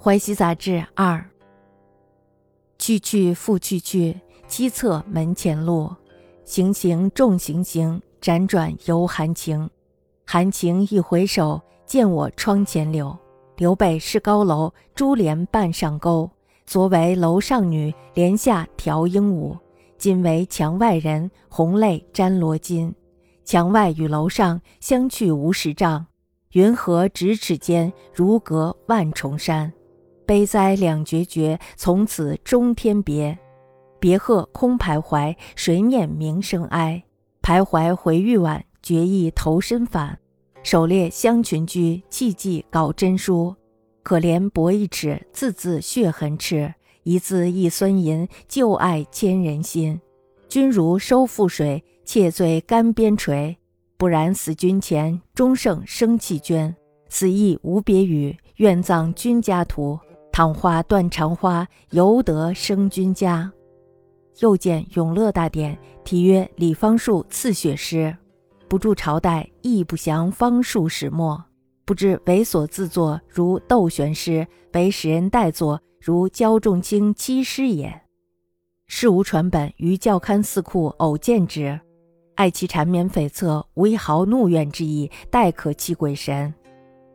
淮西杂志二。去去复去去，机侧门前路。行行重行行，辗转犹含情。含情一回首，见我窗前柳。刘备是高楼，珠帘半上钩。昨为楼上女，帘下调鹦鹉。今为墙外人，红泪沾罗巾。墙外与楼上，相去无十丈。云何咫尺间，如隔万重山。悲哉两绝绝，从此终天别。别鹤空徘徊，谁念名声哀？徘徊回欲晚，决意投身返。狩猎香群居，弃骑稿真书。可怜薄一尺，字字血痕赤。一字一酸银，旧爱牵人心。君如收覆水，妾醉干边陲。不然死君前，终胜生弃捐。死亦无别语，愿葬君家土。倘花断肠花，犹得生君家。又见《永乐大典》，题曰《李方树刺血诗》，不注朝代，亦不详方术始末。不知为所自作，如窦玄诗；为使人代作。如焦仲卿七诗也，事无传本，于教刊四库偶见之，爱其缠绵悱恻，无一毫怒怨之意，待可泣鬼神。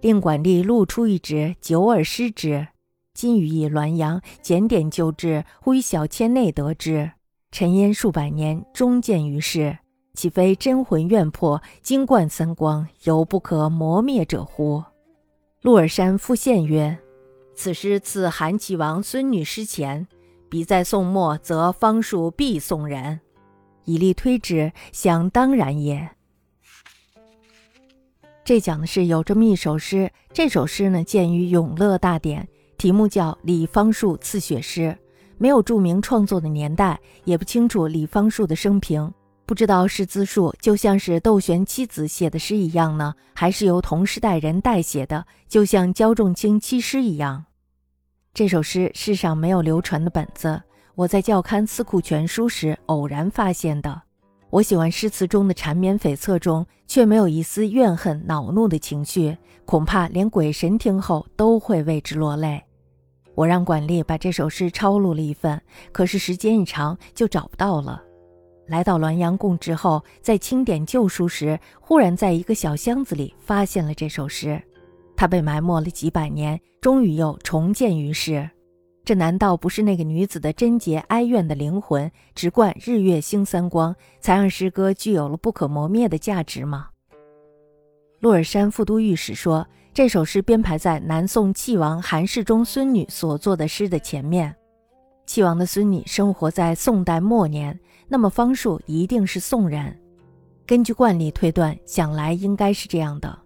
令管吏录出一纸，久而失之。今于诣滦阳，检点旧志，忽于小千内得之。陈焉数百年，终见于世，岂非真魂怨魄，金冠三光，犹不可磨灭者乎？鹿尔山复献曰。此诗赐韩齐王孙女诗前，彼在宋末，则方术必宋人，以力推之，想当然也。这讲的是有这么一首诗，这首诗呢见于《永乐大典》，题目叫《李方树刺血诗》，没有注明创作的年代，也不清楚李方树的生平，不知道是自述，就像是窦玄妻子写的诗一样呢，还是由同时代人代写的，就像焦仲卿七诗一样。这首诗世上没有流传的本子，我在教刊《四库全书》时偶然发现的。我喜欢诗词中的缠绵悱恻中，却没有一丝怨恨恼怒的情绪，恐怕连鬼神听后都会为之落泪。我让管吏把这首诗抄录了一份，可是时间一长就找不到了。来到滦阳供职后，在清点旧书时，忽然在一个小箱子里发现了这首诗。他被埋没了几百年，终于又重见于世。这难道不是那个女子的贞洁哀怨的灵魂，直贯日月星三光，才让诗歌具有了不可磨灭的价值吗？鹿尔山副都御史说，这首诗编排在南宋弃王韩世忠孙女所作的诗的前面。弃王的孙女生活在宋代末年，那么方术一定是宋人。根据惯例推断，想来应该是这样的。